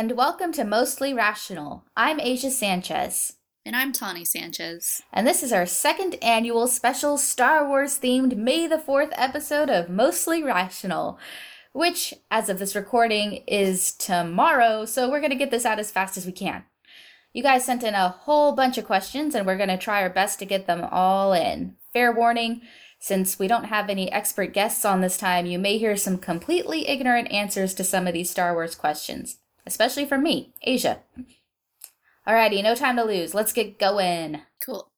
and welcome to Mostly Rational. I'm Asia Sanchez. And I'm Tawny Sanchez. And this is our second annual special Star Wars themed May the 4th episode of Mostly Rational, which, as of this recording, is tomorrow, so we're going to get this out as fast as we can. You guys sent in a whole bunch of questions, and we're going to try our best to get them all in. Fair warning, since we don't have any expert guests on this time, you may hear some completely ignorant answers to some of these Star Wars questions, especially from me, Asia. Alrighty, no time to lose. Let's get going. Cool.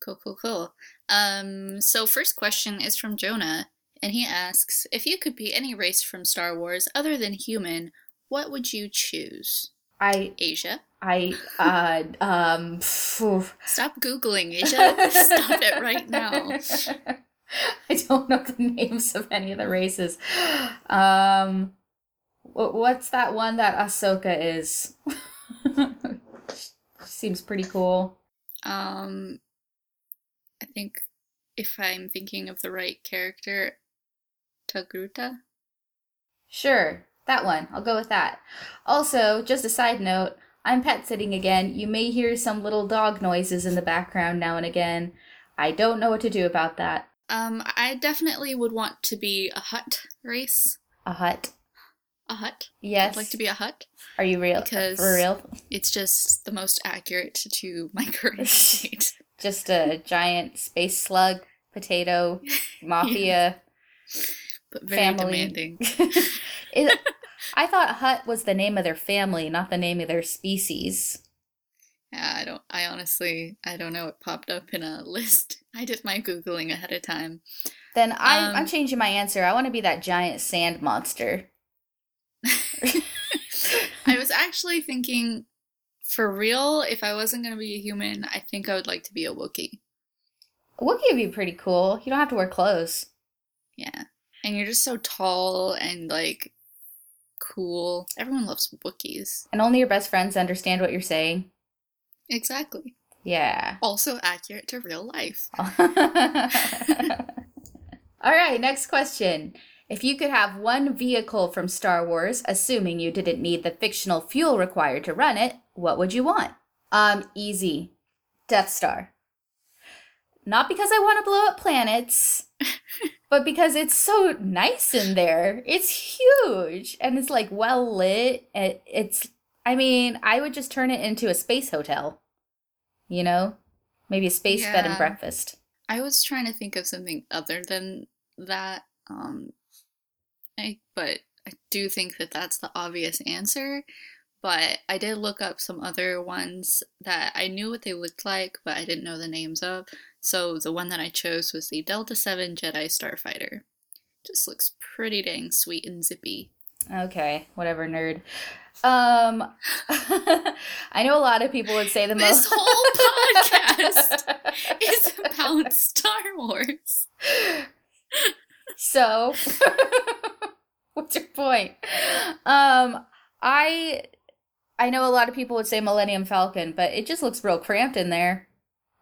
Cool, cool, cool. Um, so first question is from Jonah, and he asks, if you could be any race from Star Wars other than human, what would you choose? I Asia. I uh um phew. Stop googling, Asia. Stop it right now. I don't know the names of any of the races. Um what's that one that Ahsoka is? Seems pretty cool. Um, I think if I'm thinking of the right character, Togruta. Sure, that one. I'll go with that. Also, just a side note, I'm pet sitting again. You may hear some little dog noises in the background now and again. I don't know what to do about that. Um, I definitely would want to be a Hutt race. A Hutt. A Hutt. Yes. I'd like to be a Hutt. Are you real? Because- For real? It's just the most accurate to my current state. Just a giant space slug, potato, mafia. But very Family. demanding. it, I thought Hutt was the name of their family, not the name of their species. Yeah, I don't I honestly I don't know it popped up in a list. I did my Googling ahead of time. Then I, Um, I'm changing my answer. I want to be that giant sand monster. I was actually thinking for real, if I wasn't gonna be a human, I think I would like to be a Wookiee. A Wookiee would be pretty cool. You don't have to wear clothes. Yeah. And you're just so tall and like cool. Everyone loves Wookiees. And only your best friends understand what you're saying. Exactly. Yeah. Also accurate to real life. All right, next question. If you could have one vehicle from Star Wars, assuming you didn't need the fictional fuel required to run it, what would you want? Um, easy. Death Star. Not because I want to blow up planets, but because it's so nice in there. It's huge and it's like well lit. It, it's, I mean, I would just turn it into a space hotel. You know? Maybe a space bed and breakfast. I was trying to think of something other than that. Um, I, but I do think that that's the obvious answer. But I did look up some other ones that I knew what they looked like, but I didn't know the names of. So the one that I chose was the Delta 7 Jedi Starfighter. Just looks pretty dang sweet and zippy. Okay, whatever, nerd. Um, I know a lot of people would say the most. This whole podcast is about Star Wars. so, point? Um, I I know a lot of people would say Millennium Falcon, but it just looks real cramped in there.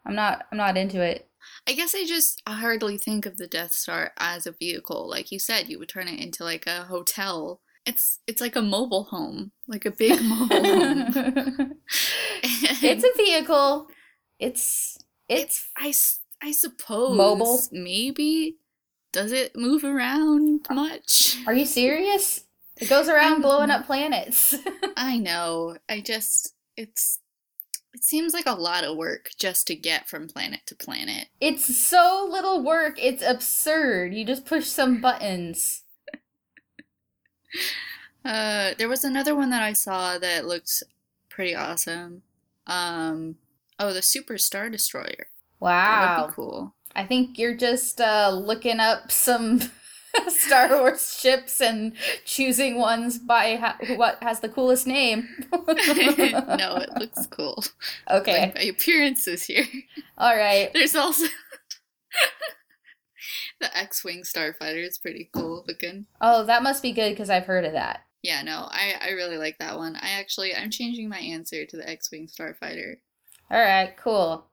I'm not I'm not into it. I guess I just hardly think of the Death Star as a vehicle. Like you said, you would turn it into like a hotel. It's it's like a mobile home, like a big mobile home. it's a vehicle. It's it's I I suppose Mobile? maybe does it move around much? Are you serious? It goes around blowing up planets. I know. I just it's it seems like a lot of work just to get from planet to planet. It's so little work. It's absurd. You just push some buttons. Uh, there was another one that I saw that looked pretty awesome. Um, oh, the Super Star Destroyer. That Wow. would be cool. I think you're just uh, looking up some Star Wars ships and choosing ones by ha- what has the coolest name. no, it looks cool. Okay. Like, by appearances here. All right. There's also the X-wing starfighter is pretty cool looking. Oh, that must be good because I've heard of that. Yeah, no, I I really like that one. I actually I'm changing my answer to the X-wing starfighter. All right, cool.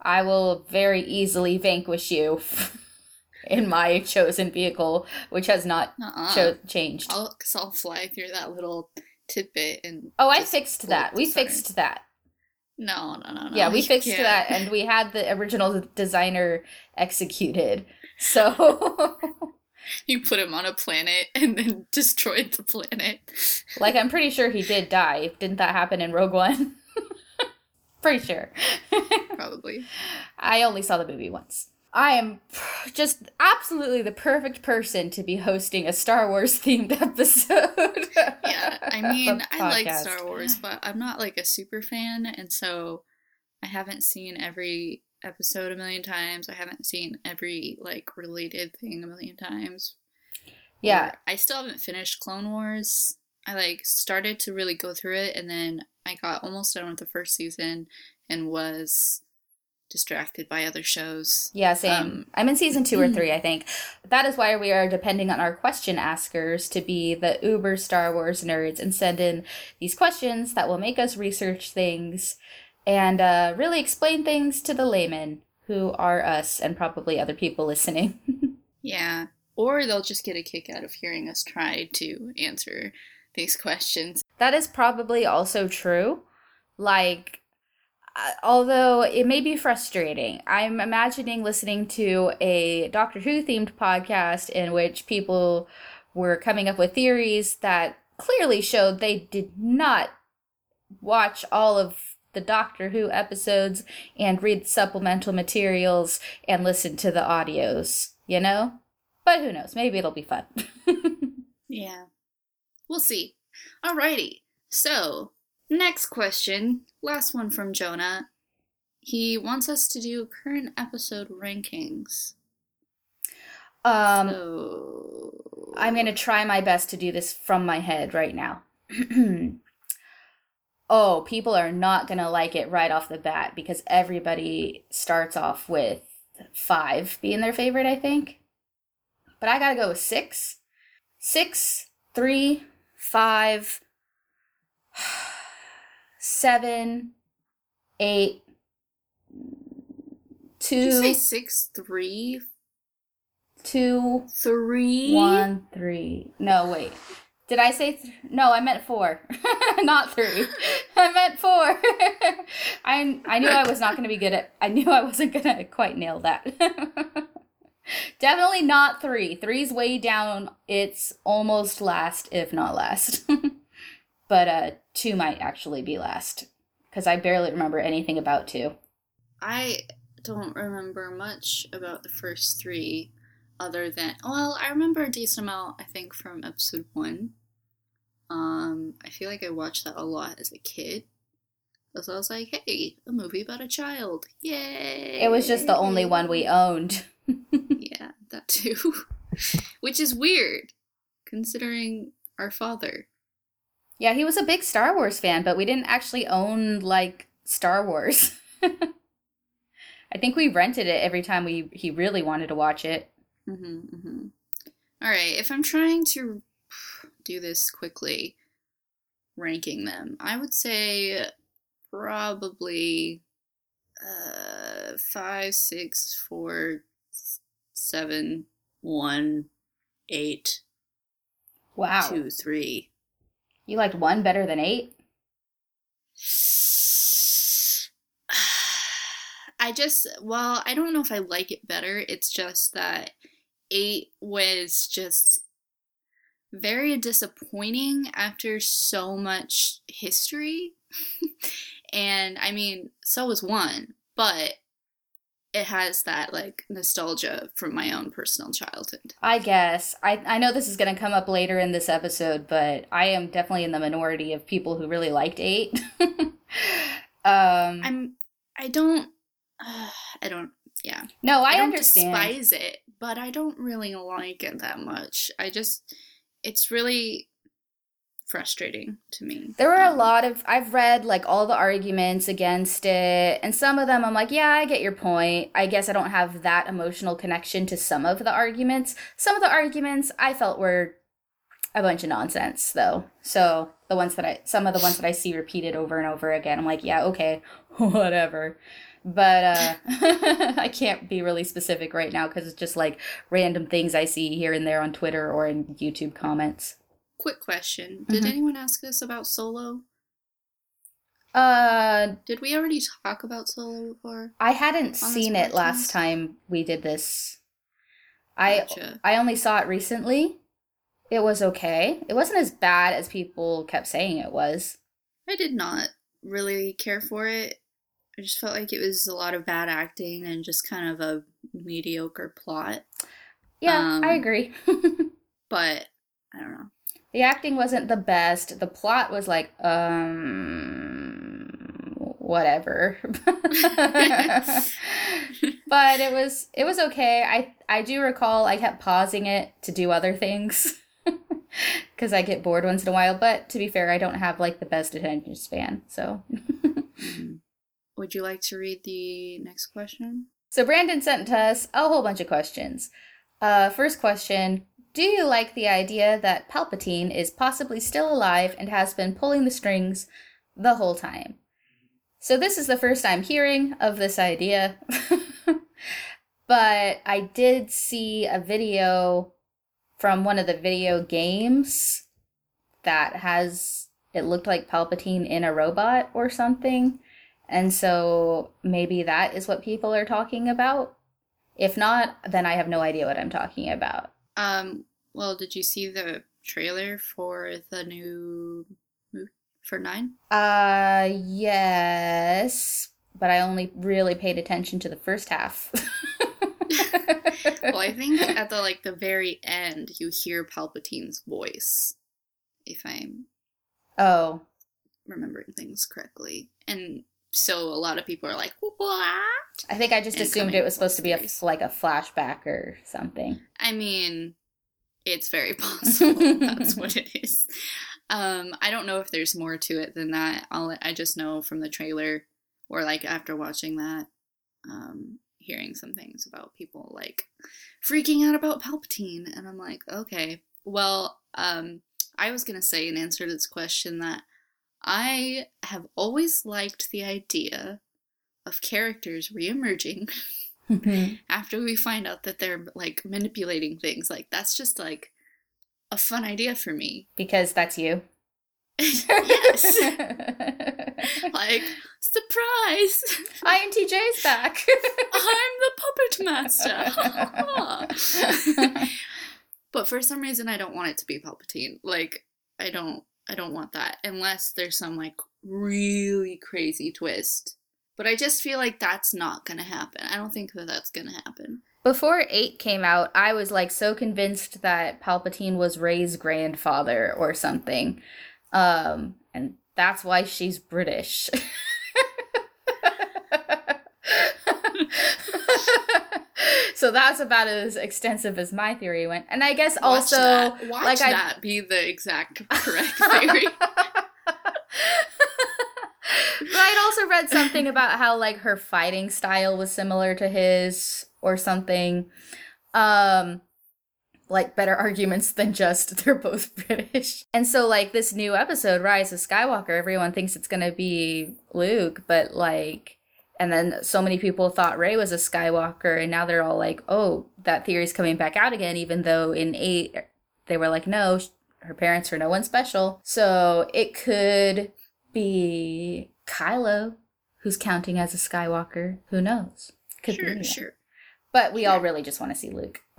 I will very easily vanquish you in my chosen vehicle, which has not Uh-uh. cho- changed. I'll, cause I'll fly through that little tidbit and. Oh, I fixed that. We fixed that. No, no, no, no. yeah, we fixed can't. that, and we had the original designer executed. So, you put him on a planet and then destroyed the planet. like, I'm pretty sure he did die. Didn't that happen in Rogue One? Pretty sure. Probably. I only saw the movie once. I am just absolutely the perfect person to be hosting a Star Wars themed episode. Yeah, I mean, I like. Star Wars, but I'm not like a super fan, and so I haven't seen every episode a million times. I haven't seen every like related thing a million times. Yeah, Or I still haven't finished Clone Wars. I like started to really go through it, and then I got almost done with the first season and was distracted by other shows. yeah, same. Um, I'm in season two or three, I think. That is why we are depending on our question askers to be the uber Star Wars nerds and send in these questions that will make us research things and uh, really explain things to the laymen who are us and probably other people listening. Yeah. Or they'll just get a kick out of hearing us try to answer these questions. That is probably also true. Like, uh, although it may be frustrating, I'm imagining listening to a Doctor Who themed podcast in which people were coming up with theories that clearly showed they did not watch all of the Doctor Who episodes and read supplemental materials and listen to the audios, you know? But who knows? Maybe it'll be fun. Yeah. We'll see. Alrighty. So, next question. Last one from Jonah. He wants us to do current episode rankings. um, so, I'm going to try my best to do this from my head right now. oh, people are not going to like it right off the bat because everybody starts off with five being their favorite, I think. But I got to go with six. Six, three, five, seven, eight, Did you say two, six, three, two, three? One, three. No, wait. Did I say th- no? I meant four, not three. I meant four. I I knew I was not going to be good at. I knew I wasn't going to quite nail that. Definitely not three. Three's way down. It's almost last, if not last. but uh, two might actually be last because I barely remember anything about two. I don't remember much about the first three, other than well, I remember a decent amount. I think from episode one. Um, I feel like I watched that a lot as a kid. So I was like, "Hey, a movie about a child! Yay!" It was just the only one we owned. yeah, that too. Which is weird, considering our father. Yeah, he was a big Star Wars fan, but we didn't actually own like Star Wars. I think we rented it every time we he really wanted to watch it. hmm hmm All right, if I'm trying to do this quickly, ranking them, I would say probably uh, five, six, four, seven, one, eight, Wow. two, three. You liked one better than 8? I just, well, I don't know if I like it better. It's just that eight was just very disappointing after so much history. and I mean, so was one, but it has that like nostalgia from my own personal childhood. I guess. I I know this is going to come up later in this episode, but I am definitely in the minority of people who really liked 8. um I'm, I don't, uh, I don't, yeah. No, I, don't understand. despise it, but I don't really like it that much. I just, it's really frustrating to me. There were a Um, lot of I've read like all the arguments against it, and some of them I'm like, yeah, I get your point. I guess I don't have that emotional connection to some of the arguments. Some of the arguments I felt were a bunch of nonsense though. So the ones that I some of the ones that I see repeated over and over again, I'm like, yeah, okay, whatever. But uh I can't be really specific right now cuz it's just like random things I see here and there on Twitter or in YouTube comments. Quick question: Did Mhm. anyone ask us about Solo? Uh, Did we already talk about Solo before? I hadn't seen it last time we did this. I Gotcha. I only saw it recently. It was okay. It wasn't as bad as people kept saying it was. I did not really care for it. I just felt like it was a lot of bad acting and just kind of a mediocre plot. Yeah, Um, I agree. But I don't know. The acting wasn't the best. The plot was like, um, whatever. but it was it was okay. I I do recall I kept pausing it to do other things because I get bored once in a while. But to be fair, I don't have like the best attention span. So Mhm. Would you like to read the next question? so Brandon sent us a whole bunch of questions. Uh, first question. Do you like the idea that Palpatine is possibly still alive and has been pulling the strings the whole time? So, this is the first I'm hearing of this idea. but I did see a video from one of the video games that has it looked like Palpatine in a robot or something. And so maybe that is what people are talking about. If not, then I have no idea what I'm talking about. Um, well, did you see the trailer for the new movie for Nine? Uh, yes, but I only really paid attention to the first half. Well, I think at the like the very end, you hear Palpatine's voice, if I'm oh, remembering things correctly. And so a lot of people are like, "What?" I think I just And assumed it was supposed to be a like a flashback or something. I mean, it's very possible that's what it is. Um, I don't know if there's more to it than that. I'll, I just know from the trailer, or like after watching that, um, hearing some things about people like freaking out about Palpatine, and I'm like, okay, well, um, I was gonna say in answer to this question that I have always liked the idea of characters reemerging Mm-hmm. after we find out that they're like manipulating things like that's just like a fun idea for me. Because that's you. yes! Like surprise! INTJ's back. i'm the puppet master. But for some reason i don't want it to be palpatine. Like i don't i don't want that unless there's some like really crazy twist but i just feel like that's not gonna happen i don't think that that's gonna happen Before 8 came out, I was like so convinced that Palpatine was Rey's grandfather or something. Um, and that's why she's British. so that's about as extensive as my theory went. And I guess Watch also that. watch like I- that be the exact correct theory but I'd also read something about how like her fighting style was similar to his or something. Um like better arguments than just they're both British. And so like this new episode Rise of Skywalker everyone thinks it's to be Luke, but like and then so many people thought Rey was a Skywalker and now they're all like, "Oh, that theory's coming back out again even though in 8 they were like, "No, her parents are no one special." So it could be Kylo, who's counting as a Skywalker. Who knows? Could sure anyone. sure But we all really just want to see Luke.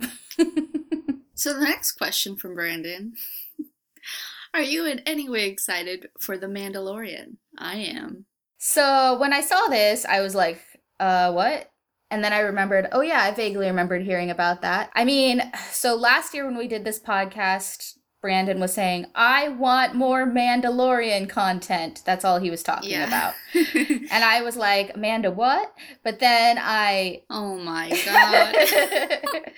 so the next question from brandon are you in any way excited for the mandalorian i am so when I saw this, I was like, uh, what? And then I remembered, oh yeah, I vaguely remembered hearing about that. I mean, so last year when we did this podcast, Brandon was saying, I want more Mandalorian content. That's all he was talking Yeah. about. And I was like, Amanda, what? But then I oh my god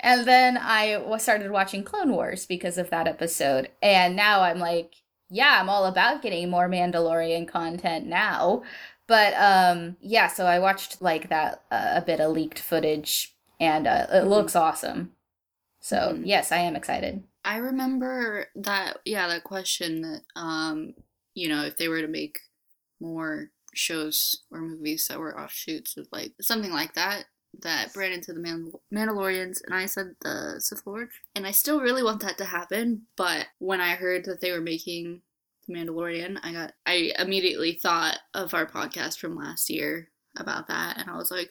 and then I started watching Clone Wars because of that episode. And now I'm like, yeah, I'm all about getting more Mandalorian content now. But um yeah, so I watched like that uh, a bit of leaked footage and uh, it Mhm. looks awesome. So, Mhm. yes, I am excited. I remember that yeah, that question that um, you know, if they were to make more shows or movies that were offshoots of like something like that, that Brandon said the Man- Mandalorians, and I said the Sith Lord. And I still really want that to happen, but when I heard that they were making the Mandalorian, I got I immediately thought of our podcast from last year about that, and I was like,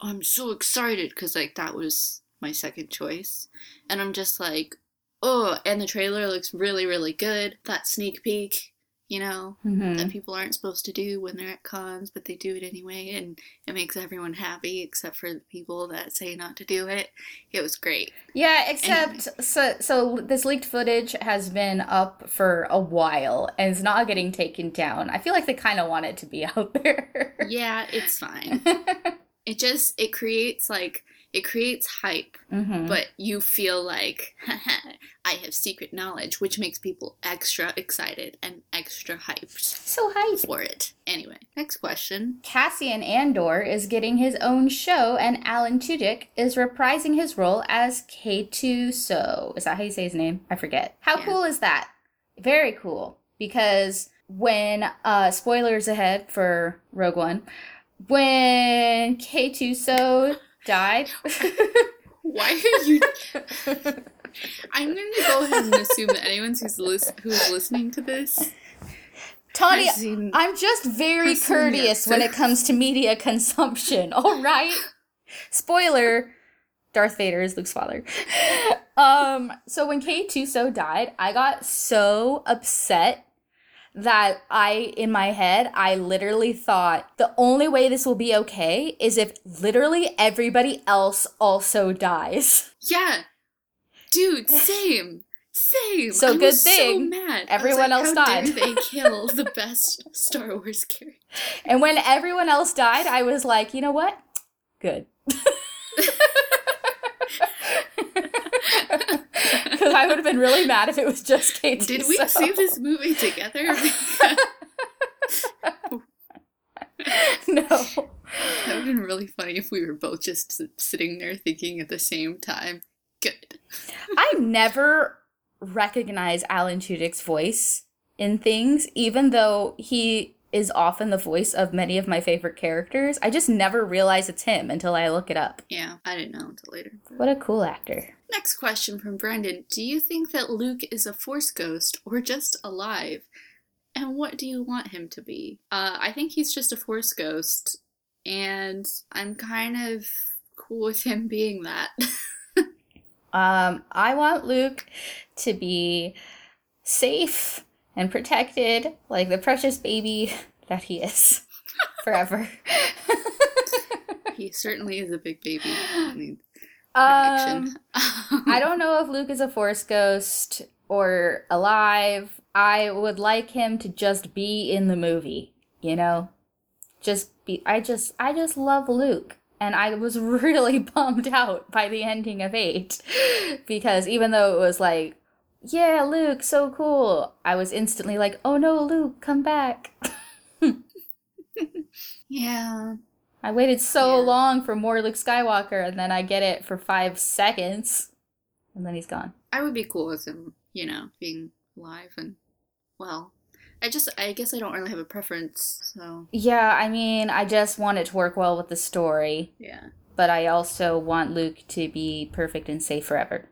I'm so excited because like that was my second choice, and I'm just like, oh, and the trailer looks really really good. That sneak peek you know, Mhm. that people aren't supposed to do when they're at cons, but they do it anyway, and it makes everyone happy except for the people that say not to do it. It was great. Yeah, except so so this leaked footage has been up for a while and it's not getting taken down. I feel like they kind of want it to be out there. Yeah, it's fine. It just it creates like it creates hype, hmm but you feel like I have secret knowledge, which makes people extra excited and extra hyped so hyped. for it. Anyway, next question. Cassian Andor is getting his own show, and Alan Tudyk is reprising his role as K-2SO. Is that how you say his name? I forget. How Yeah. cool is that? Very cool. Because when, uh, spoilers ahead for Rogue One, when K-2SO died. Why are you I'm going to go ahead and assume that anyone who's lis- who's listening to this Tony, seen I'm just very courteous when it comes to media consumption, all right? Spoiler Darth Vader is Luke's father. Um, so when K-2SO died, I got so upset that I, in my head, I literally thought the only way this will be okay is if literally everybody else also dies. Yeah. Dude, same. Same. So I good thing so mad. I was everyone like, else How died." they kill the best Star Wars character? And when everyone else died, I was like, you know what? Good. Because I would have been really mad if it was just Kate. Did we see this movie together? No. that would have been really funny if we were both just sitting there thinking at the same time. Good. I never recognize Alan Tudyk's voice in things, even though he is often the voice of many of my favorite characters. I just never realize it's him until I look it up. Yeah, I didn't know until later. What a cool actor. Next question from Brendan. Do you think that Luke is a force ghost or just alive? And what do you want him to be? Uh, I think he's just a force ghost, and I'm kind of cool with him being that. Um, I want Luke to be safe and protected, like the precious baby that he is, forever. he certainly is a big baby. He needs um. I don't know if Luke is a force ghost or alive. I would like him to just be in the movie, you know? Just be I just I just love Luke. And I was really bummed out by the ending of 8 because even though it was like yeah, Luke, so cool. I was instantly like, "Oh no, Luke, come back." yeah. I waited so Yeah. long for more Luke Skywalker and then I get it for 5 seconds and then he's gone. I would be cool with him, you know, being alive and well. I just I guess I don't really have a preference, so Yeah, I mean, I just want it to work well with the story, yeah. but I also want Luke to be perfect and safe forever.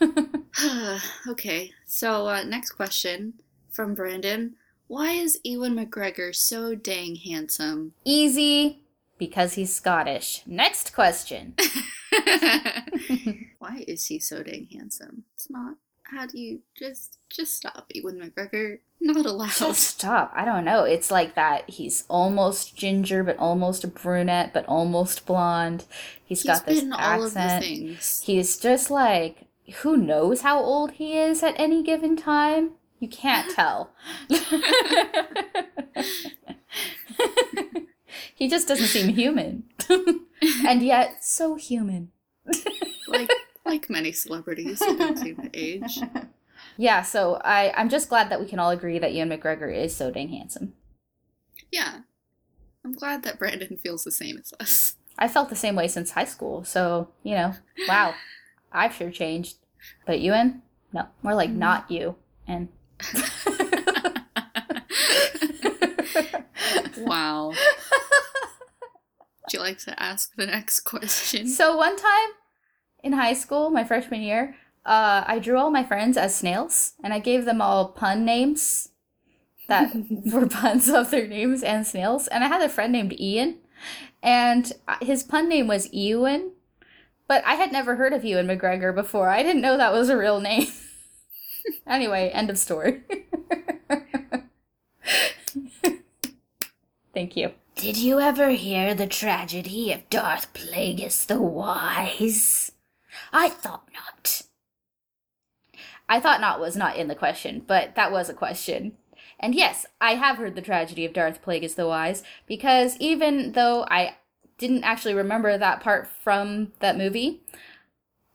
okay. So uh, next question from Brandon. Why is Ewan McGregor so dang handsome? Easy, because he's Scottish. Next question. Why is he so dang handsome? It's not. How do you just just stop, Ewan McGregor? Not allowed. Just stop. I don't know. It's like that. He's almost ginger, but almost a brunette, but almost blonde. He's got this been all of the accent. He's just like, who knows how old he is at any given time? You can't tell. he just doesn't seem human. and yet, so human. like like many celebrities who don't seem to age. Yeah, so I, I'm just glad that we can all agree that Ian McGregor is so dang handsome. Yeah. I'm glad that Brandon feels the same as us. I felt the same way since high school, so, you know, wow, I've sure changed. But Ewan? No, more like mm-hmm. not you. And wow. Like to ask the next question. So one time in high school, my freshman year, uh, I drew all my friends as snails, and I gave them all pun names that were puns of their names and snails. And I had a friend named Ian, and uh, his pun name was Ewan, but I had never heard of Ewan McGregor before. I didn't know that was a real name. anyway, end of story. Thank you. Did you ever hear the tragedy of Darth Plagueis the Wise? I thought not. I thought not was not in the question, but that was a question. And yes, I have heard the tragedy of Darth Plagueis the Wise because even though I didn't actually remember that part from that movie,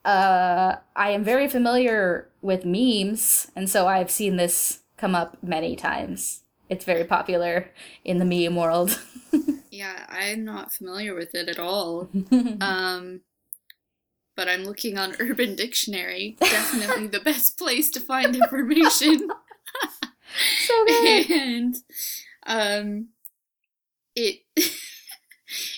uh, I am very familiar with memes, and so I've seen this come up many times. It's very popular in the meme world. yeah, I'm not familiar with it at all. Um, but I'm looking on Urban Dictionary. Definitely the best place to find information. so good. and um, it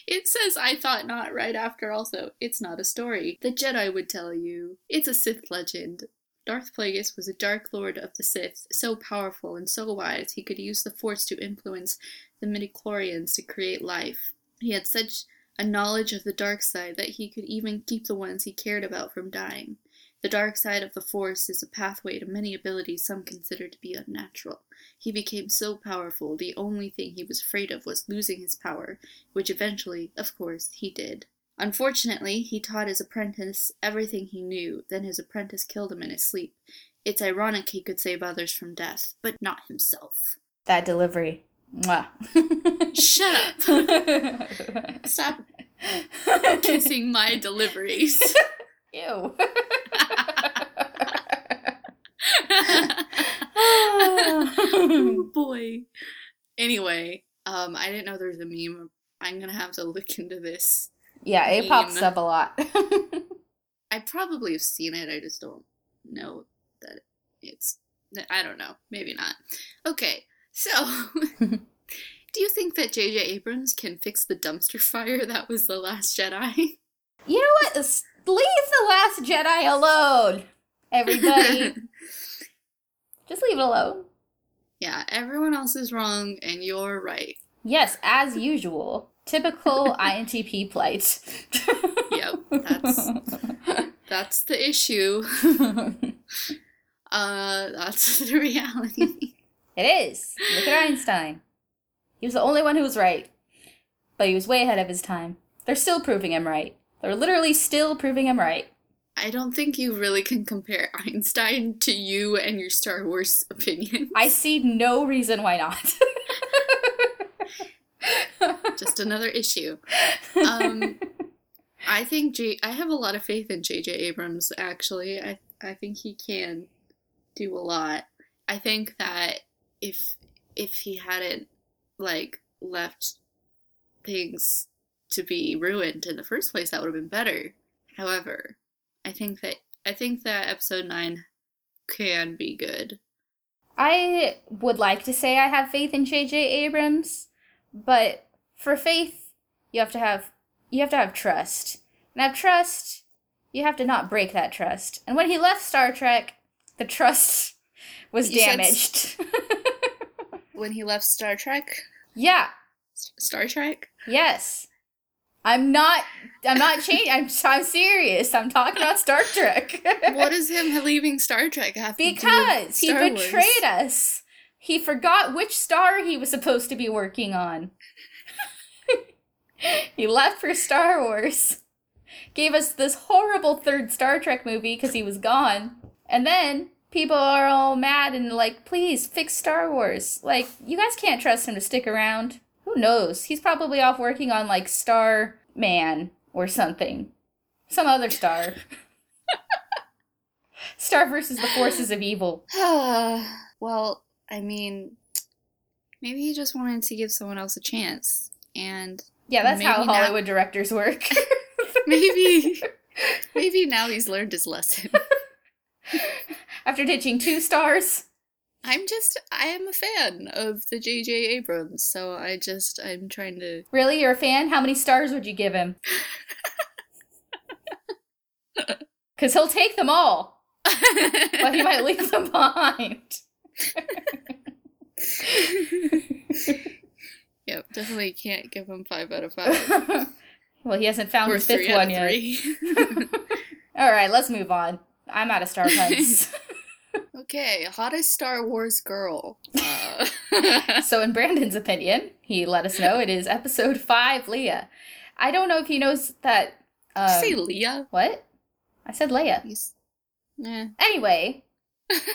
it says I thought not right after. Also, it's not a story. The Jedi would tell you. It's a Sith legend. Darth Plagueis was a Dark Lord of the Sith, so powerful and so wise he could use the Force to influence the midichlorians to create life. He had such a knowledge of the dark side that he could even keep the ones he cared about from dying. The dark side of the Force is a pathway to many abilities some consider to be unnatural. He became so powerful, the only thing he was afraid of was losing his power, which eventually, of course, he did. Unfortunately, he taught his apprentice everything he knew, then his apprentice killed him in his sleep. It's ironic he could save others from death, but not himself. That delivery. Mwah. Shut up! Stop kissing my deliveries. Ew. oh boy. Anyway, um, I didn't know there was a meme. I'm gonna have to look into this. Yeah, it Meme. pops up a lot. I probably have seen it. I just don't know that it's. I don't know. Maybe not. Okay, so do you think that J.J. Abrams can fix the dumpster fire that was the Last Jedi? you know what? Leave the Last Jedi alone, everybody. Just leave it alone. yeah, everyone else is wrong and you're right. Yes, as usual. Typical INTP plight. Yep, that's that's the issue. Uh, that's the reality. It is. Look at Einstein. He was the only one who was right. But he was way ahead of his time. They're still proving him right. They're literally still proving him right. I don't think you really can compare Einstein to you and your Star Wars opinion. I see no reason why not. Just another issue. Um, I think J. I have a lot of faith in J.J. Abrams. Actually, I I think he can do a lot. I think that if if he hadn't like left things to be ruined in the first place, that would have been better. However, I think that I think that episode nine can be good. I would like to say I have faith in J.J. Abrams, but for faith, you have to have you have to have trust. And have trust, you have to not break that trust. And when he left Star Trek, the trust was You said damaged. When he left Star Trek, yeah. S- Star Trek, Yes. I'm not I'm not changing I'm I'm serious. I'm talking about Star Trek. what does him leaving Star Trek have to do with because he Star Wars? betrayed us. He forgot which star he was supposed to be working on. He left for Star Wars. Gave us this horrible third Star Trek movie because he was gone. And then people are all mad and like, please fix Star Wars. Like, you guys can't trust him to stick around. Who knows? He's probably off working on like Star Man or something. Some other star. Star versus the forces of evil. well, I mean, maybe he just wanted to give someone else a chance, and Yeah, that's how Maybe not. Hollywood directors work. maybe, maybe now he's learned his lesson. After ditching two stars, I'm just I am a fan of the J.J. Abrams, so I just I'm trying to. Really, you're a fan? How many stars would you give him? Because he'll take them all, but he might leave them behind. Yep, definitely can't give him five out of five. well, he hasn't found the fifth one yet. All right, let's move on. I'm out of star puns. okay, hottest Star Wars girl. Uh, so, in Brandon's opinion, he let us know it is episode five, Leah. I don't know if he knows that. Um, say Leah. what? I said Leia. He's, eh. Anyway,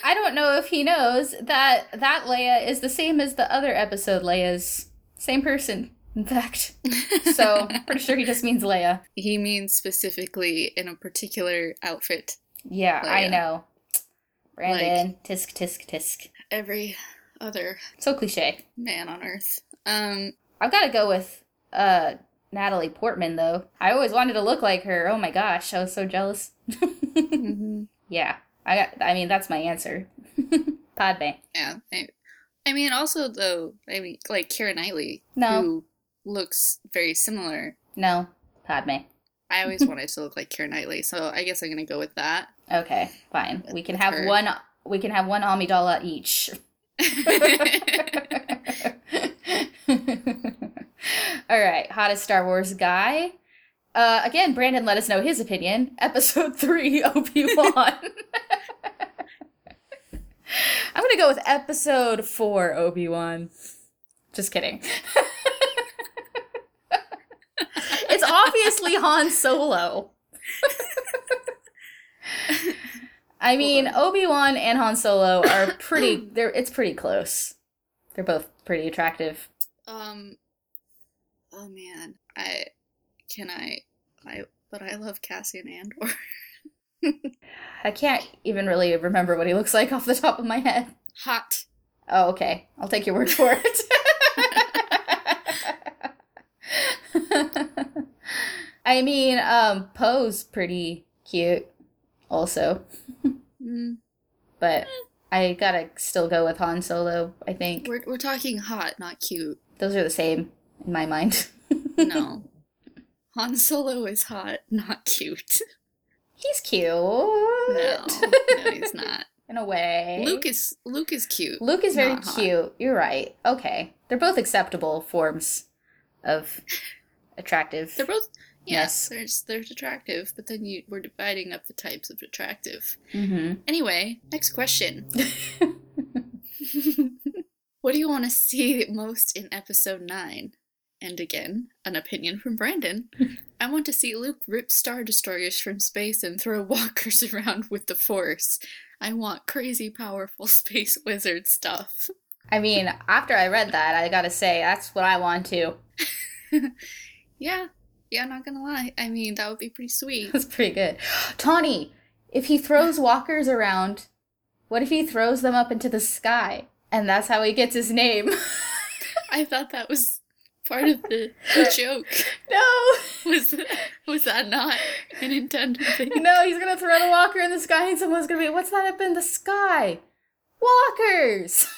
I don't know if he knows that that Leia is the same as the other episode Leia's. Same person, in fact. So, pretty sure he just means Leia. he means specifically in a particular outfit. Yeah, I know. Brandon, tisk, tisk, tisk. Every other So cliche. man on Earth. Um, I've got to go with uh Natalie Portman though. I always wanted to look like her. Oh my gosh, I was so jealous. mhm. yeah, I got. I mean, that's my answer. Padme. yeah. I, I mean, also though, I mean, like Keira Knightley, No. who looks very similar. No, Padme. I always wanted to look like Keira Knightley, so I guess I'm gonna go with that. Okay, fine. We can have her. one. We can have one Amidala each. All right, hottest Star Wars guy. Uh, again, Brandon let us know his opinion. Episode three, Obi Wan. I'm gonna go with episode four, Obi Wan. Just kidding. it's obviously Han Solo. I mean, Obi Wan and Han Solo are pretty. They're it's pretty close. They're both pretty attractive. um, oh man, I can I I but I love Cassian Andor. I can't even really remember what he looks like off the top of my head. Hot. Oh, okay. I'll take your word for it. I mean, um, Poe's pretty cute, also, Mm, but I gotta still go with Han Solo. I think we're we're talking hot, not cute. those are the same in my mind. No. Han Solo is hot, not cute. He's cute. No, no, he's not. in a way. Luke is Luke is cute. Luke is very not hot. cute. You're right. Okay, they're both acceptable forms of attractive. They're both Yes. there's there's attractive, but then you we're dividing up the types of attractive. mm-hmm. Anyway, next question. what do you want to see most in episode 9? And again, an opinion from Brandon. I want to see Luke rip Star Destroyers from space and throw walkers around with the Force. I want crazy powerful space wizard stuff. I mean, after I read that, I gotta say that's what I want to. Yeah, yeah, not gonna lie. I mean, that would be pretty sweet. That's pretty good. Tawny, if he throws walkers around, what if he throws them up into the sky? And that's how he gets his name. I thought that was part of the, the joke. no! Was that, was that not an intended thing? No, he's gonna throw the walker in the sky and someone's gonna be, what's that up in the sky? Walkers!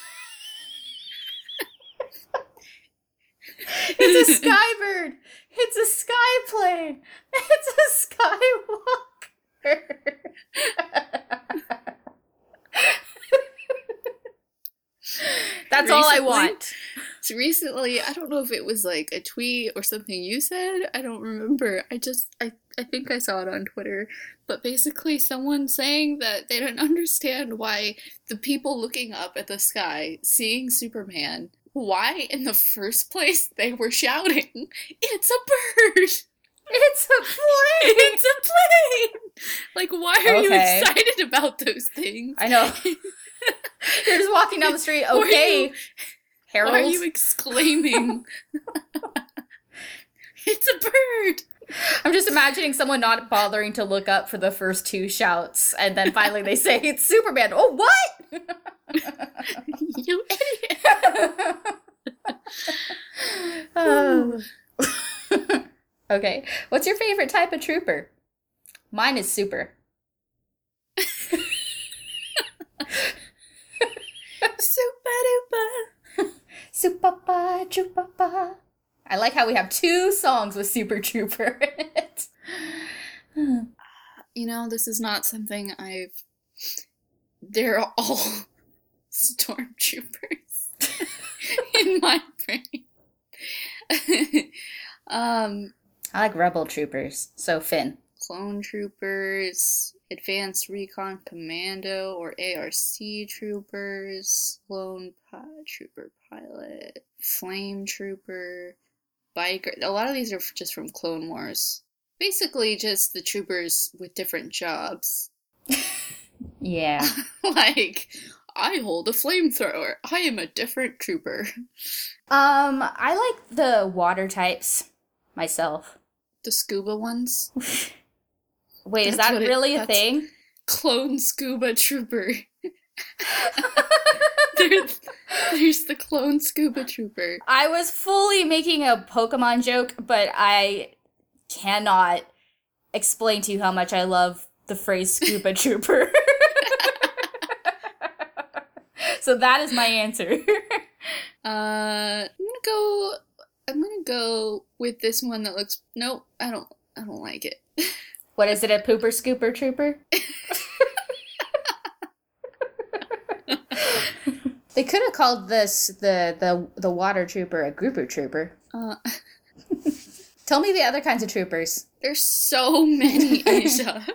it's a skybird! It's a sky plane! It's a skywalker! That's all I want. Recently, I don't know if it was like a tweet or something you said. I don't remember. I just, I, I think I saw it on Twitter. But basically, someone saying that they don't understand why the people looking up at the sky, seeing Superman, why in the first place they were shouting, It's a bird! It's a plane! It's a plane! Like, why are you excited about those things? I know. You're just walking down the street. Okay, you- Harold. Why are you exclaiming? it's a bird! I'm just imagining someone not bothering to look up for the first two shouts, and then finally they say it's Superman. Oh, what? You idiot! Oh. okay, what's your favorite type of trooper? Mine is super. super duper. Supapa Trupapa. I like how we have two songs with Super Trooper in it. You know, this is not something I've. They're all stormtroopers in my brain. um, I like Rebel Troopers. So Finn. clone troopers, advanced recon commando or ARC troopers, clone pi- trooper pilot, flame trooper, biker. A lot of these are just from Clone Wars. Basically, just the troopers with different jobs. Yeah. like, I hold a flamethrower. I am a different trooper. Um, I like the water types myself. The scuba ones. Wait, is that what it- really a thing? Clone scuba trooper. there's, there's the clone scuba trooper. I was fully making a Pokemon joke, but I cannot explain to you how much I love the phrase scuba trooper. so that is my answer. Uh, I'm gonna go. I'm gonna go with this one that looks. Nope, I don't. I don't like it. What is it, a pooper scooper trooper? they could have called this the, the the water trooper a grouper trooper. Uh, Tell me the other kinds of troopers. there's so many, Aisha.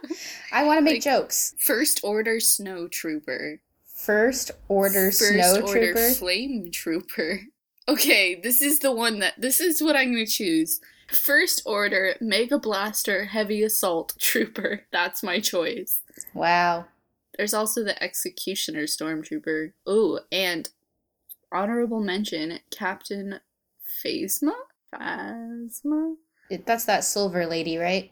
I want to make Like- jokes. First order snow trooper. First order First snow order trooper. flame trooper. Okay, this is the one that. This is what I'm gonna choose. First order mega blaster heavy assault trooper. That's my choice. wow. There's also the Executioner Stormtrooper. Oh, and honorable mention Captain Phasma? Phasma? It, that's that silver lady, right?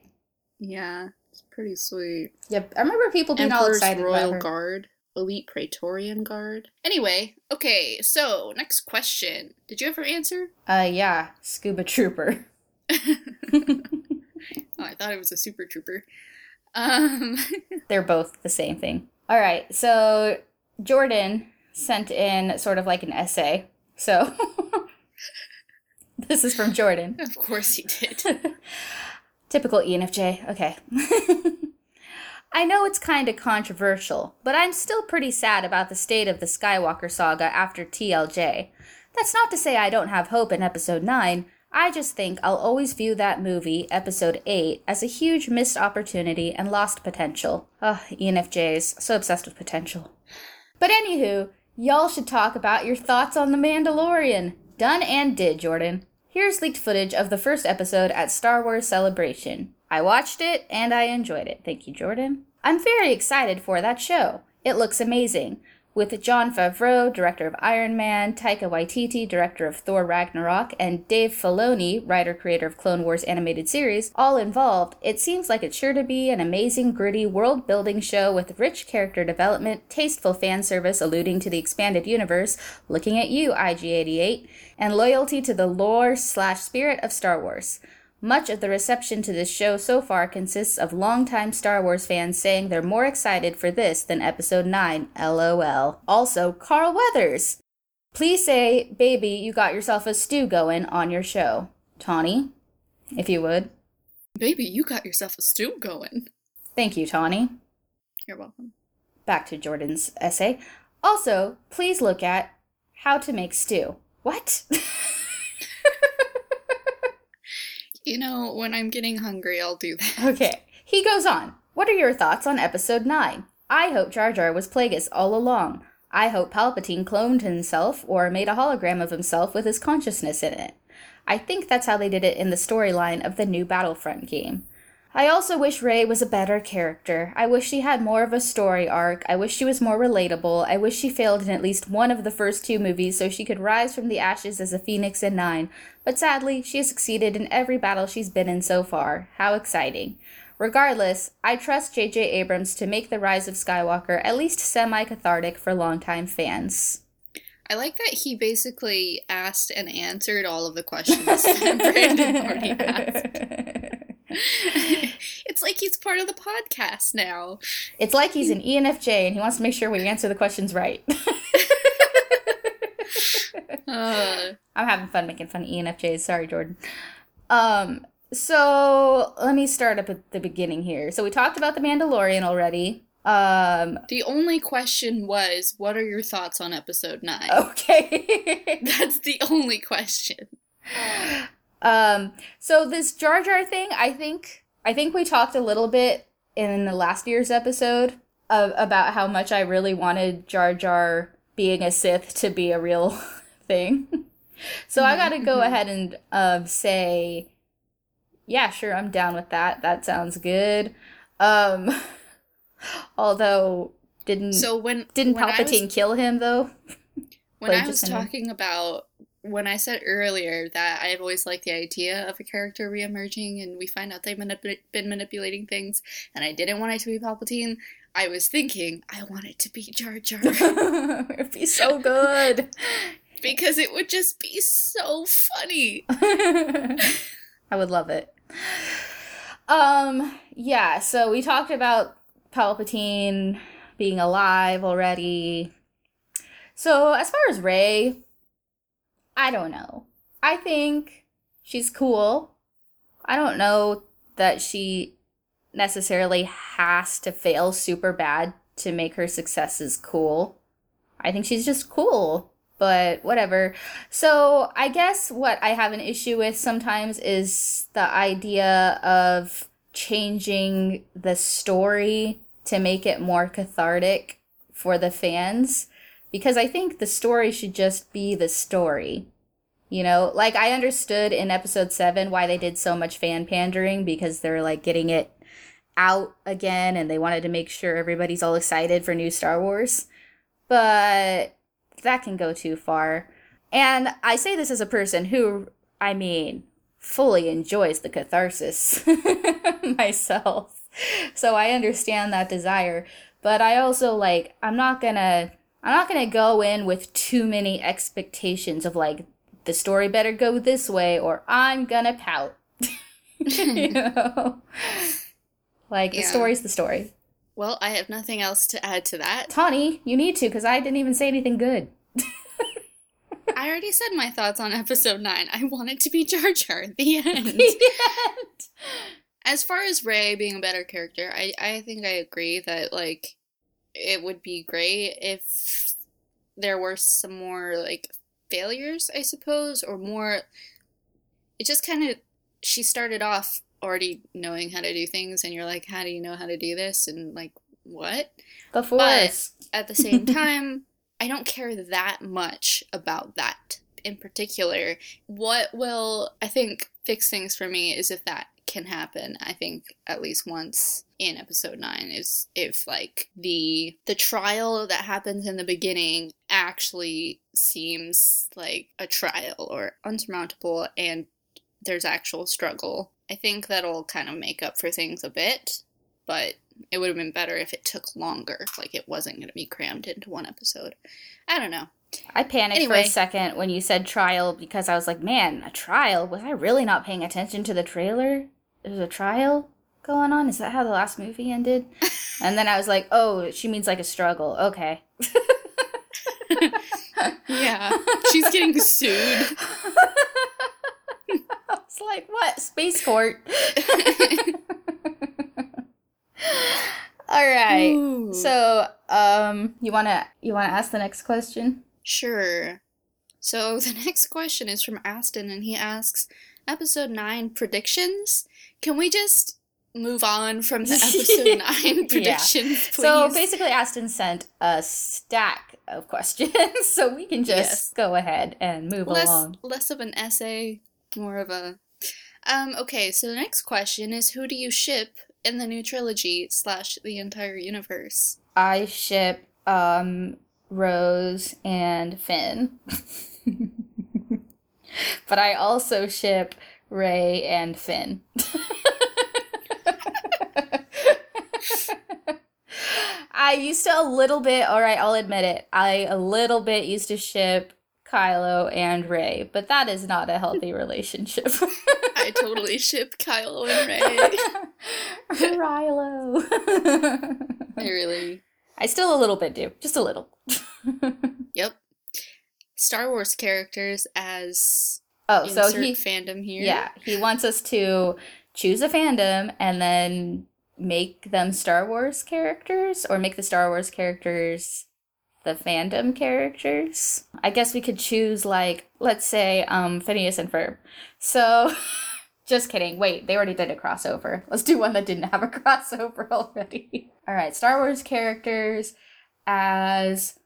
Yeah, it's pretty sweet. Yep. I remember people being all excited Royal about her. Guard. Elite Praetorian Guard. Anyway, okay, so next question. Did you ever answer? Uh, yeah, scuba trooper. Oh, I thought it was a super trooper. Um, They're both the same thing. All right, so Jordan sent in sort of like an essay. So this is from Jordan. of course he did. Typical ENFJ. Okay. I know it's kind of controversial, but I'm still pretty sad about the state of the Skywalker saga after TLJ. That's not to say I don't have hope in Episode 9. I just think I'll always view that movie, Episode 8, as a huge missed opportunity and lost potential. Ugh, ENFJs, so obsessed with potential. But anywho, y'all should talk about your thoughts on The Mandalorian. Done and did, Jordan. Here's leaked footage of the first episode at Star Wars Celebration. I watched it and I enjoyed it. Thank you, Jordan. I'm very excited for that show. It looks amazing. With Jon Favreau, director of Iron Man, Taika Waititi, director of Thor Ragnarok, and Dave Filoni, writer creator of Clone Wars animated series, all involved, it seems like it's sure to be an amazing, gritty, world building show with rich character development, tasteful fan service alluding to the expanded universe, looking at you, IG88, and loyalty to the lore slash spirit of Star Wars. Much of the reception to this show so far consists of longtime Star Wars fans saying they're more excited for this than Episode 9, lol. Also, Carl Weathers! Please say, baby, you got yourself a stew going on your show. Tawny, if you would. Baby, you got yourself a stew going. Thank you, Tawny. You're welcome. Back to Jordan's essay. Also, please look at how to make stew. What? You know, when I'm getting hungry, I'll do that. Okay. He goes on. What are your thoughts on episode 9? I hope Jar Jar was Plagueis all along. I hope Palpatine cloned himself or made a hologram of himself with his consciousness in it. I think that's how they did it in the storyline of the new Battlefront game. I also wish Rey was a better character. I wish she had more of a story arc. I wish she was more relatable. I wish she failed in at least one of the first two movies so she could rise from the ashes as a phoenix in 9. But sadly, she has succeeded in every battle she's been in so far. How exciting. Regardless, I trust J.J. Abrams to make The Rise of Skywalker at least semi cathartic for longtime fans. I like that he basically asked and answered all of the questions that Brandon already asked. it's like he's part of the podcast now. It's like he's an ENFJ and he wants to make sure we answer the questions right. Uh, I'm having fun making fun of ENFJs. Sorry, Jordan. Um, so let me start up at the beginning here. So we talked about the Mandalorian already. Um, the only question was, what are your thoughts on episode 9? okay. That's the only question. Um, so this Jar Jar thing, I think, I think we talked a little bit in the last year's episode of, about how much I really wanted Jar Jar being a Sith to be a real thing. so I got to go Mhm. ahead and um, say, yeah, sure, I'm down with that. That sounds good. Um, although didn't So when didn't when I was- Palpatine kill him though? When I was talking about when I said earlier that I've always liked the idea of a character reemerging and we find out they've manip- been manipulating things, and I didn't want it to be Palpatine, I was thinking I want it to be Jar Jar It'd be so good. because it would just be so funny. I would love it. Um, yeah, so we talked about Palpatine being alive already. So, as far as Rey, I don't know. I think she's cool. I don't know that she necessarily has to fail super bad to make her successes cool. I think she's just cool, but whatever. So, I guess what I have an issue with sometimes is the idea of changing the story to make it more cathartic for the fans because I think the story should just be the story. You know, like I understood in episode 7 why they did so much fan pandering because they're like getting it out again and they wanted to make sure everybody's all excited for new Star Wars. But that can go too far. And I say this as a person who, I mean, fully enjoys the catharsis myself. So I understand that desire, but I also like I'm not to I'm not going to go in with too many expectations of like the story better go this way or I'm going to pout. you know? Like the story's the story. Well, I have nothing else to add to that. Tawny, you need to because I didn't even say anything good. I already said my thoughts on episode 9. I want it to be Jar Jar. At the end. as far as Rey being a better character, I, I think I agree that like it would be great if there were some more like failures, I suppose, or more it just kind of she started off already knowing how to do things and you're like, how do you know how to do this? And like what? the force. At the same time, I don't care that much about that in particular. What will, I think, fix things for me is if that can happen. I think at least once in episode 9 is if like the the trial that happens in the beginning actually seems like a trial or unsurmountable and there's actual struggle. I think that'll kind of make up for things a bit, but it would have been better if it took longer. Like it wasn't going to be crammed into one episode. I don't know. I panicked for a second when you said trial because I was like, man, a trial? Was I really not paying attention to the trailer? There's a trial going on? Is that how the last movie ended? and then I was like, oh, she means like a struggle. Okay. Yeah, she's getting sued. I was like, what? Space court. All right. Ooh. So, um, you wanna you wanna ask the next question? Sure. So the next question is from Aston, and he asks, "Episode nine predictions? Can we just move on from the episode nine predictions, please?" So basically, Aston sent a stack of questions, so we can just Yes. go ahead and move less along. less of an essay, more of a. Um. Okay. So the next question is, who do you ship in the new trilogy slash the entire universe? I ship um Rose and Finn, but I also ship Rey and Finn. I used to a little bit, all right, I'll admit it. I a little bit used to ship Kylo and Rey, but that is not a healthy relationship. I totally ship Kylo and Rey. Rilo. I really. I still a little bit do, just a little. Yep. Star Wars characters as Oh, so he fandom here. Yeah, he wants us to choose a fandom and then make them Star Wars characters or make the Star Wars characters the fandom characters. I guess we could choose like let's say um Phineas and Ferb. So just kidding. Wait, they already did a crossover. Let's do one that didn't have a crossover already. All right, Star Wars characters as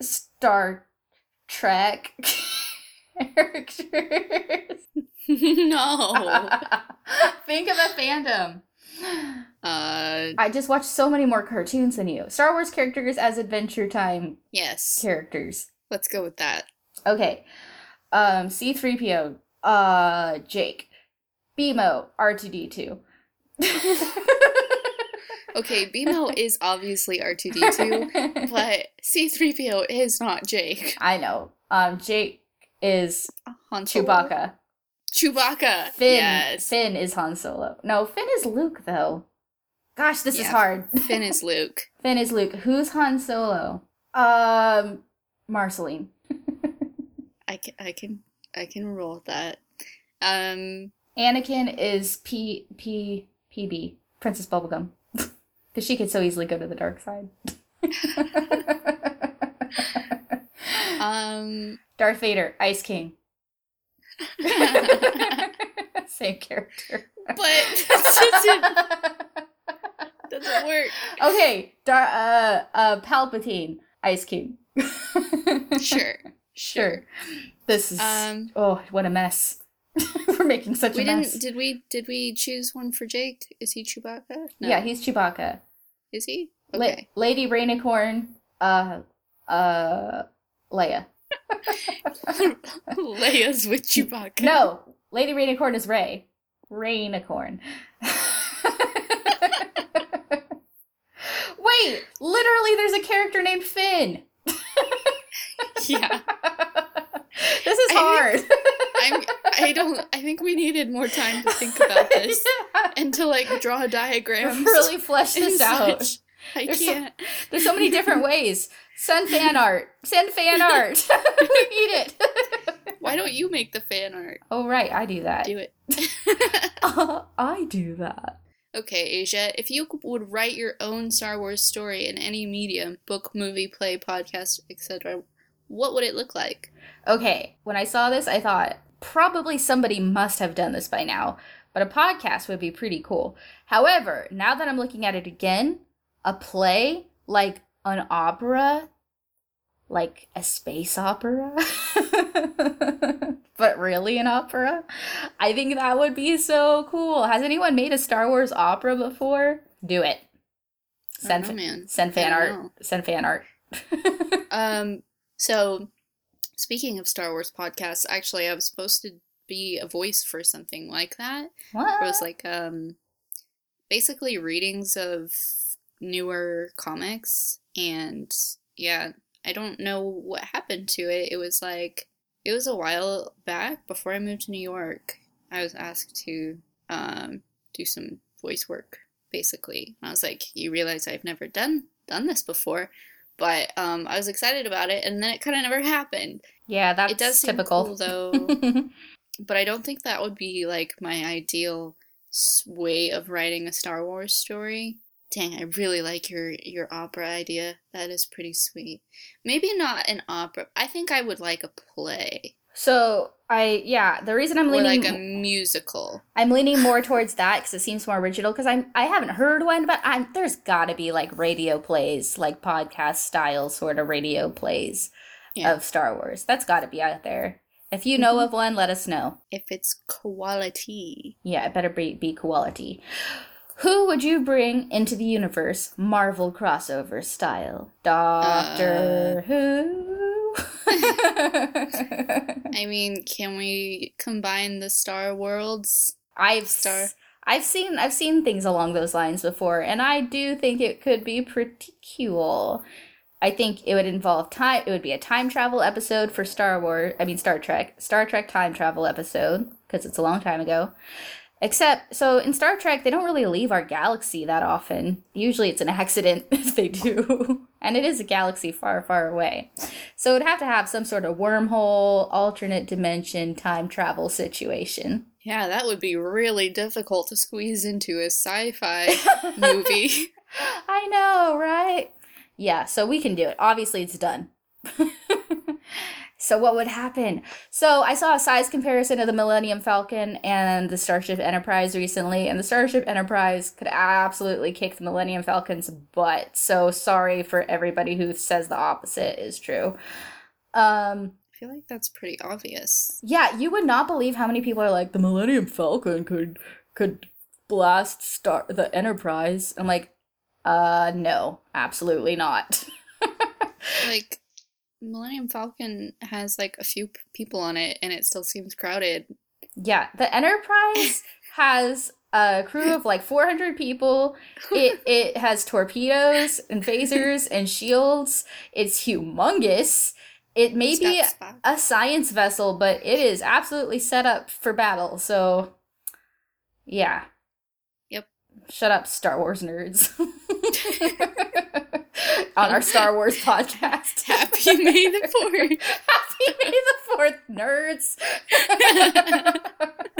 Star Trek characters. no. Think of a fandom. uh, I just watched so many more cartoons than you. Star Wars characters as Adventure Time yes. characters. Let's go with that. Okay. Um C3PO, uh Jake, BMO, R2D2. Okay, BMO is obviously R2D2, but C3PO is not Jake. I know. Um Jake is Han Solo. Chewbacca. Chewbacca. Finn Yes. Finn is Han Solo. No, Finn is Luke though. Gosh, this is hard. Finn is Luke. Finn is Luke. Who's Han Solo? Um Marceline. I can, I can, I can roll with that. Um, Anakin is P P Princess Bubblegum because she could so easily go to the dark side. Um, Darth Vader, Ice King, same character. but that doesn't, doesn't work. okay, Dar- uh, uh, Palpatine, Ice King. Sure. sure. This is Um, oh, what a mess. We're making such We a mess. didn't. Did we? Did we choose one for Jake? Is he Chewbacca? No. Yeah, he's Chewbacca. is he? La- Okay. Lady Rainicorn, uh, uh, Leia. Leia's with Chewbacca. No, Lady Rainicorn is Rey. Rainicorn. Wait, literally, there's a character named Finn. Yeah. this is I hard. I'm. I don't. I think we needed more time to think about this and to like draw diagrams. really flesh this out. such. I There's can't. There's so many different ways. Send fan art. Send fan art. we need it. Why don't you make the fan art? Oh right, I do that. Do it. Uh, I do that. okay, Asia. If you would write your own Star Wars story in any medium, book, movie, play, podcast, etc., what would it look like? Okay, when I saw this, I thought probably somebody must have done this by now, but a podcast would be pretty cool. However, now that I'm looking at it again, a play, like an opera, like a space opera, but really an opera, I think that would be so cool. Has anyone made a Star Wars opera before? Do it. Send, know, fa- send fan art. know. Send fan art. Um, so speaking of Star Wars podcasts, actually, I was supposed to be a voice for something like that. what? It was like um, basically readings of newer comics, and yeah, I don't know what happened to it. It was like it was a while back before I moved to New York. I was asked to um, do some voice work, basically. And I was like, you realize I've never done done this before, but um, I was excited about it, and then it kind of never happened. yeah, that's it does typical. cool though, but I don't think that would be like my ideal way of writing a Star Wars story. Dang, I really like your your opera idea. That is pretty sweet. Maybe not an opera. I think I would like a play So I yeah, the reason I'm or leaning like a musical. I'm leaning more towards that because it seems more original. Because I'm I haven't heard one, but I'm there's got to be like radio plays, like podcast style sort of radio plays Yeah. of Star Wars. That's got to be out there. If you know Mhm. of one, let us know. If it's quality, Yeah, it better be be quality. Who would you bring into the universe, Marvel crossover style? Doctor uh, Who. I mean, can we combine the Star Worlds? I've Star. I've seen I've seen things along those lines before, and I do think it could be pretty cool. I think it would involve time. It would be a time travel episode for Star Wars. I mean Star Trek. Star Trek time travel episode because it's a long time ago. Except, so in Star Trek, they don't really leave our galaxy that often. Usually it's an accident if they do. and it is a galaxy far, far away. So it'd have to have some sort of wormhole, alternate dimension, time travel situation. Yeah, that would be really difficult to squeeze into a sci fi movie. I know, right? Yeah, so we can do it. Obviously, it's done. So, what would happen? So, I saw a size comparison of the Millennium Falcon and the Starship Enterprise recently, and the Starship Enterprise could absolutely kick the Millennium Falcon's butt. So, sorry for everybody who says the opposite is true. Um, I feel like that's pretty obvious. yeah, you would not believe how many people are like the Millennium Falcon could could blast star the Enterprise. I'm like, uh, no, absolutely not. Like, Millennium Falcon has like a few p- people on it and it still seems crowded. yeah, the Enterprise has a crew of like 400 people. It it has torpedoes and phasers and shields. It's humongous. It may It's be a science vessel, but it is absolutely set up for battle. So, yeah. Yep. Shut up, Star Wars nerds. On our Star Wars podcast. Happy May the 4th. Happy May the Fourth, nerds.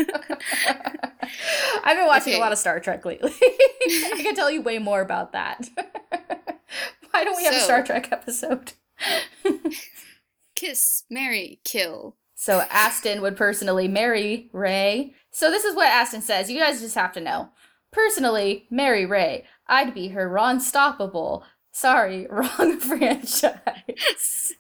I've been watching Okay. a lot of Star Trek lately. I can tell you way more about that. Why don't we have a Star Trek episode? Kiss, marry, kill. So Aston would personally marry Rey. So this is what Aston says. You guys just have to know. Personally, marry Rey. I'd be her Ron Stoppable. Sorry, wrong franchise.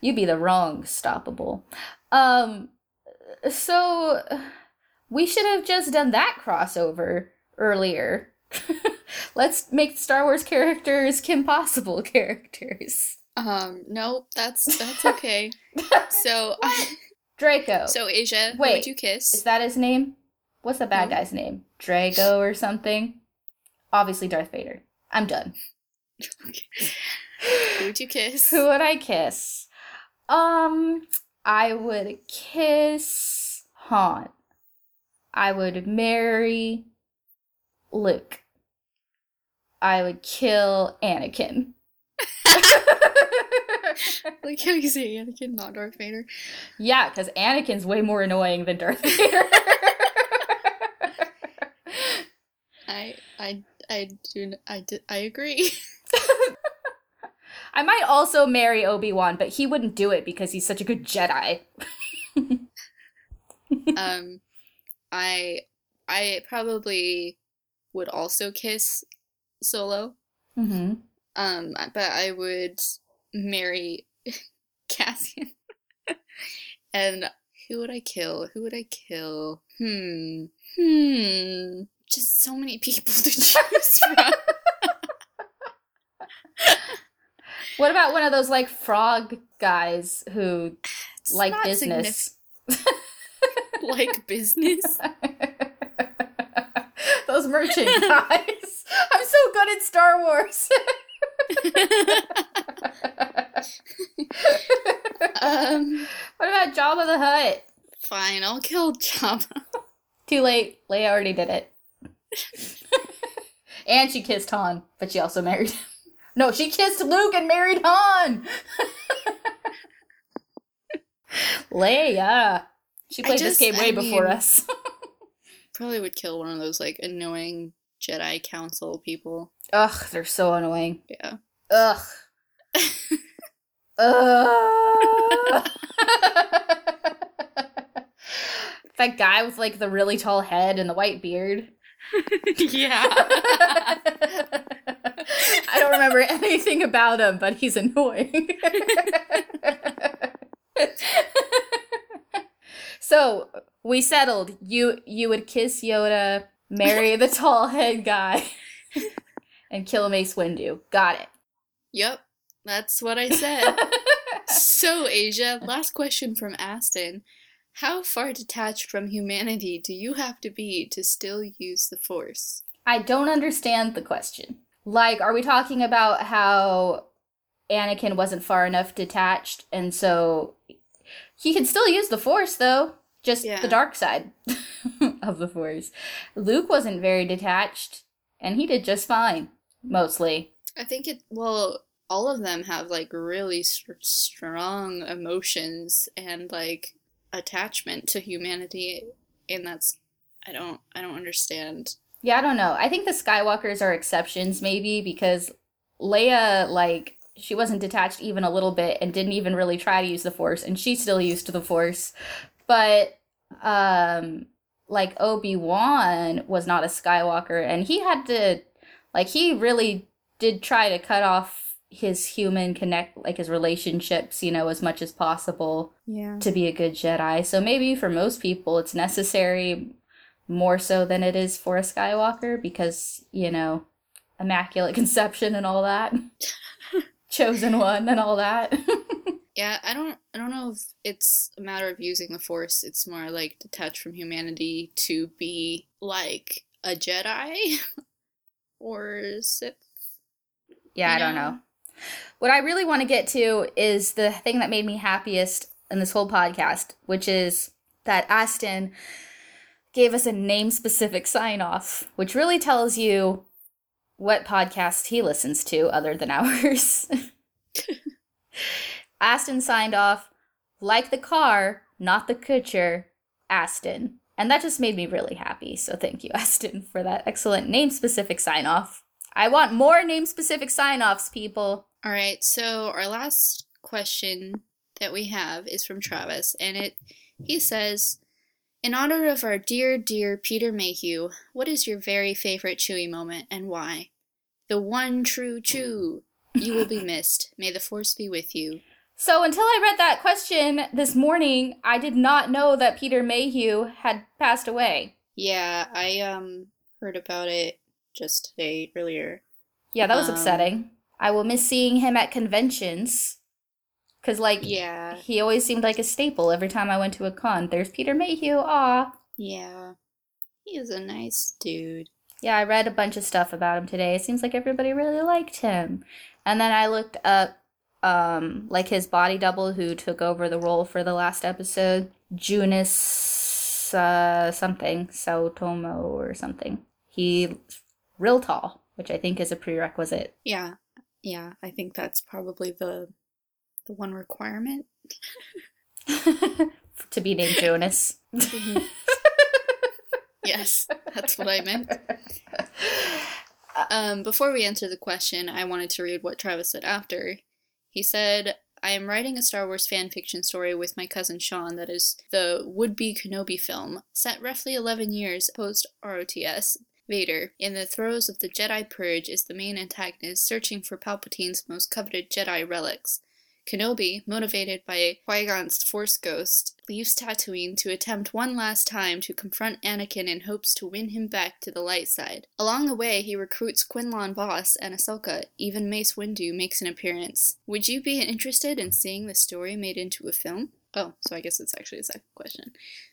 You'd be the wrong stoppable. Um so we should have just done that crossover earlier. Let's make Star Wars characters Kim Possible characters. Um, nope, that's that's okay. So, Draco. so Asia, Wait, would you kiss? Is that his name? What's the bad No. guy's name? Drago or something? Obviously Darth Vader. I'm done. Who would you kiss? Who would I kiss? Um, I would kiss Han. I would marry Luke. I would kill Anakin. like how you say Anakin, not Darth Vader. yeah, because Anakin's way more annoying than Darth Vader. I, I, do I do, I, d- I agree. I might also marry Obi Wan, but he wouldn't do it because he's such a good Jedi. um, I, I probably would also kiss Solo. Mm-hmm. Um, but I would marry Cassian. and who would I kill? Who would I kill? Hmm. Hmm. Just so many people to choose from. What about one of those like frog guys who It's like business? significant. like business. those merchant guys. I'm so good at Star Wars. um, what about Jabba the Hutt? fine, I'll kill Jabba. Too late. Leia already did it. And she kissed Han, but she also married him. No, she kissed Luke and married Han. Leia. She played this game way I before mean- us. Probably would kill one of those like annoying Jedi Council people. Ugh, they're so annoying. Yeah. Ugh. Ugh. that guy with like the really tall head and the white beard. yeah. I don't remember anything about him, but he's annoying. so we settled. You you would kiss Yoda, marry the tall head guy, and kill Mace Windu. Got it. Yep. That's what I said. so, Asia, last question from Aston. How far detached from humanity do you have to be to still use the Force? I don't understand the question. Like, are we talking about how Anakin wasn't far enough detached and so he can still use the Force, though, just Yeah. the dark side of the Force. Luke wasn't very detached, and he did just fine, mostly. I think it, well, all of them have like really st- strong emotions and like attachment to humanity, and that's, I don't, I don't understand. Yeah, I don't know. I think the Skywalkers are exceptions, maybe, because Leia, like, she wasn't detached even a little bit and didn't even really try to use the Force, and she still used to the Force. But, um, like, Obi Wan was not a Skywalker, and he had to, like, he really did try to cut off his human connect, like, his relationships, you know, as much as possible Yeah. to be a good Jedi. So maybe for most people it's necessary more so than it is for a Skywalker because, you know, immaculate conception and all that. Chosen one and all that. Yeah, I don't I don't know if it's a matter of using the force. It's more like detached from humanity to be like a Jedi or Sith. yeah, I don't know? What I really want to get to is the thing that made me happiest in this whole podcast, which is that Aston gave us a name specific sign off, which really tells you what podcast he listens to other than ours. Aston signed off, like the car, not the Kutcher, Aston. And that just made me really happy. So thank you, Aston, for that excellent name specific sign off. I want more name specific sign offs, people. All right, so our last question that we have is from Travis, and it he says, "In honor of our dear, dear Peter Mayhew, what is your very favorite Chewy moment and why? The one true Chew. You will be missed. May the Force be with you." So until I read that question this morning, I did not know that Peter Mayhew had passed away. Yeah, I um heard about it just today earlier. Yeah, that was Um, upsetting. I will miss seeing him at conventions. Cause like Yeah, he always seemed like a staple every time I went to a con. There's Peter Mayhew, aw. yeah. He is a nice dude. Yeah, I read a bunch of stuff about him today. It seems like everybody really liked him. And then I looked up um like his body double who took over the role for the last episode, Junis uh something, Saotomo or something. He real tall, which I think is a prerequisite. Yeah, yeah. I think that's probably the the one requirement. to be named Jonas. yes, that's what I meant. Um, before we answer the question, I wanted to read what Travis said after. He said, I am writing a Star Wars fan fiction story with my cousin Sean that is the would be Kenobi film, set roughly 11 years post ROTS. Vader, in the throes of the Jedi Purge, is the main antagonist searching for Palpatine's most coveted Jedi relics. Kenobi, motivated by Qui Gon's Force Ghost, leaves Tatooine to attempt one last time to confront Anakin in hopes to win him back to the light side. Along the way, he recruits Quinlan Vos and Ahsoka. Even Mace Windu makes an appearance. Would you be interested in seeing the story made into a film? Oh, so I guess it's actually a second question.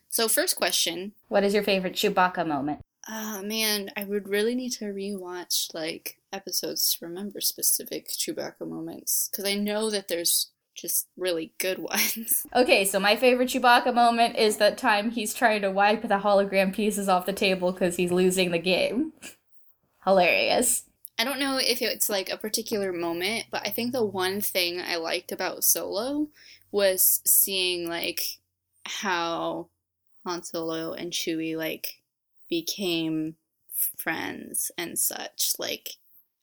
So, first question. what is your favorite Chewbacca moment? Oh man, I would really need to rewatch like episodes to remember specific Chewbacca moments because I know that there's just really good ones. Okay, so my favorite Chewbacca moment is that time he's trying to wipe the hologram pieces off the table because he's losing the game. Hilarious. I don't know if it's like a particular moment, but I think the one thing I liked about Solo was seeing like how Han Solo and Chewie like became friends and such. Like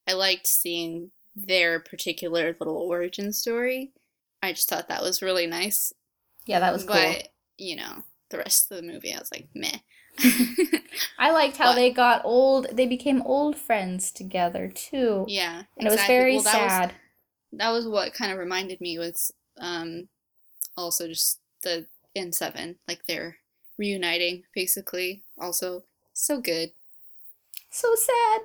I liked seeing their particular little origin story. I just thought that was really nice. Yeah, that was cool. But, you know, the rest of the movie I was like, meh. I liked how But- they got old. They became old friends together too, yeah. and it was very Well, that was- sad. that was what kind of reminded me was um also just the N7 like they're reuniting basically also so good So sad.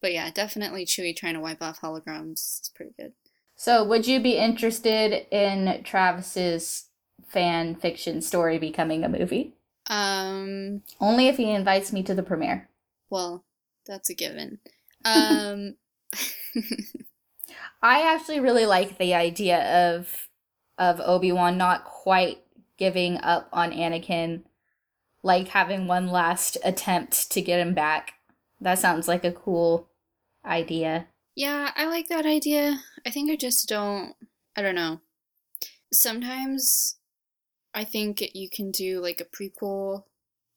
but yeah definitely Chewie trying to wipe off holograms is pretty good So, would you be interested in Travis's fan fiction story becoming a movie? um Only if he invites me to the premiere. well that's a given um I actually really like the idea of of Obi-Wan not quite giving up on Anakin, like having one last attempt to get him back. That sounds like a cool idea. Yeah, I like that idea. I think I just don't. I don't know. Sometimes I think you can do like a prequel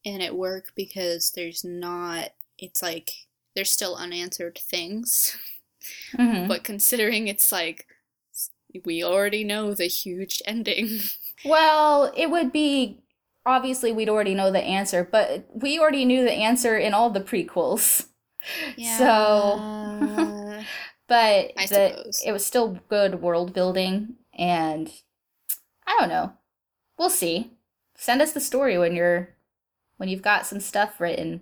and it work because there's not. It's like there's still unanswered things. Mhm. But considering it's like we already know the huge ending. Well, it would be obviously we'd already know the answer, but we already knew the answer in all the prequels. Yeah. So, but I the, it was still good world building, and I don't know. We'll see. Send us the story when you're when you've got some stuff written.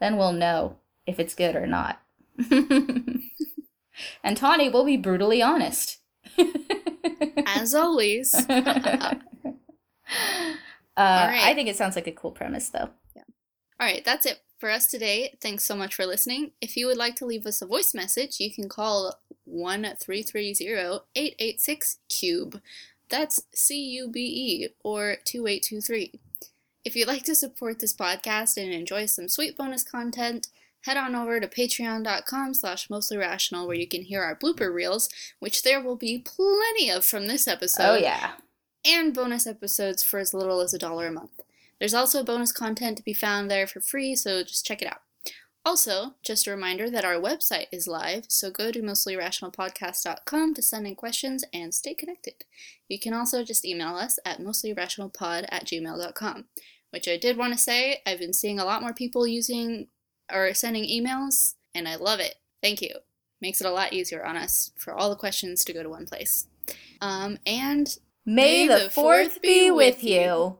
Then we'll know if it's good or not. and Tawny will be brutally honest. As always. Uh, I think it sounds like a cool premise, though. Yeah. All right, that's it for us today. Thanks so much for listening. If you would like to leave us a voice message, you can call 1-330-886-CUBE. That's C-U-B-E or 2823. If you'd like to support this podcast and enjoy some sweet bonus content, head on over to patreon.com slash mostlyrational where you can hear our blooper reels, which there will be plenty of from this episode oh, yeah. And bonus episodes for as little as a dollar a month. There's also bonus content to be found there for free, so just check it out. Also, just a reminder that our website is live, so go to mostlyrationalpodcast.com to send in questions and stay connected. You can also just email us at mostlyrationalpod at gmail.com. Which I did want to say, I've been seeing a lot more people using or sending emails, and I love it. Thank you. Makes it a lot easier on us for all the questions to go to one place. Um, and May, the fourth be with you.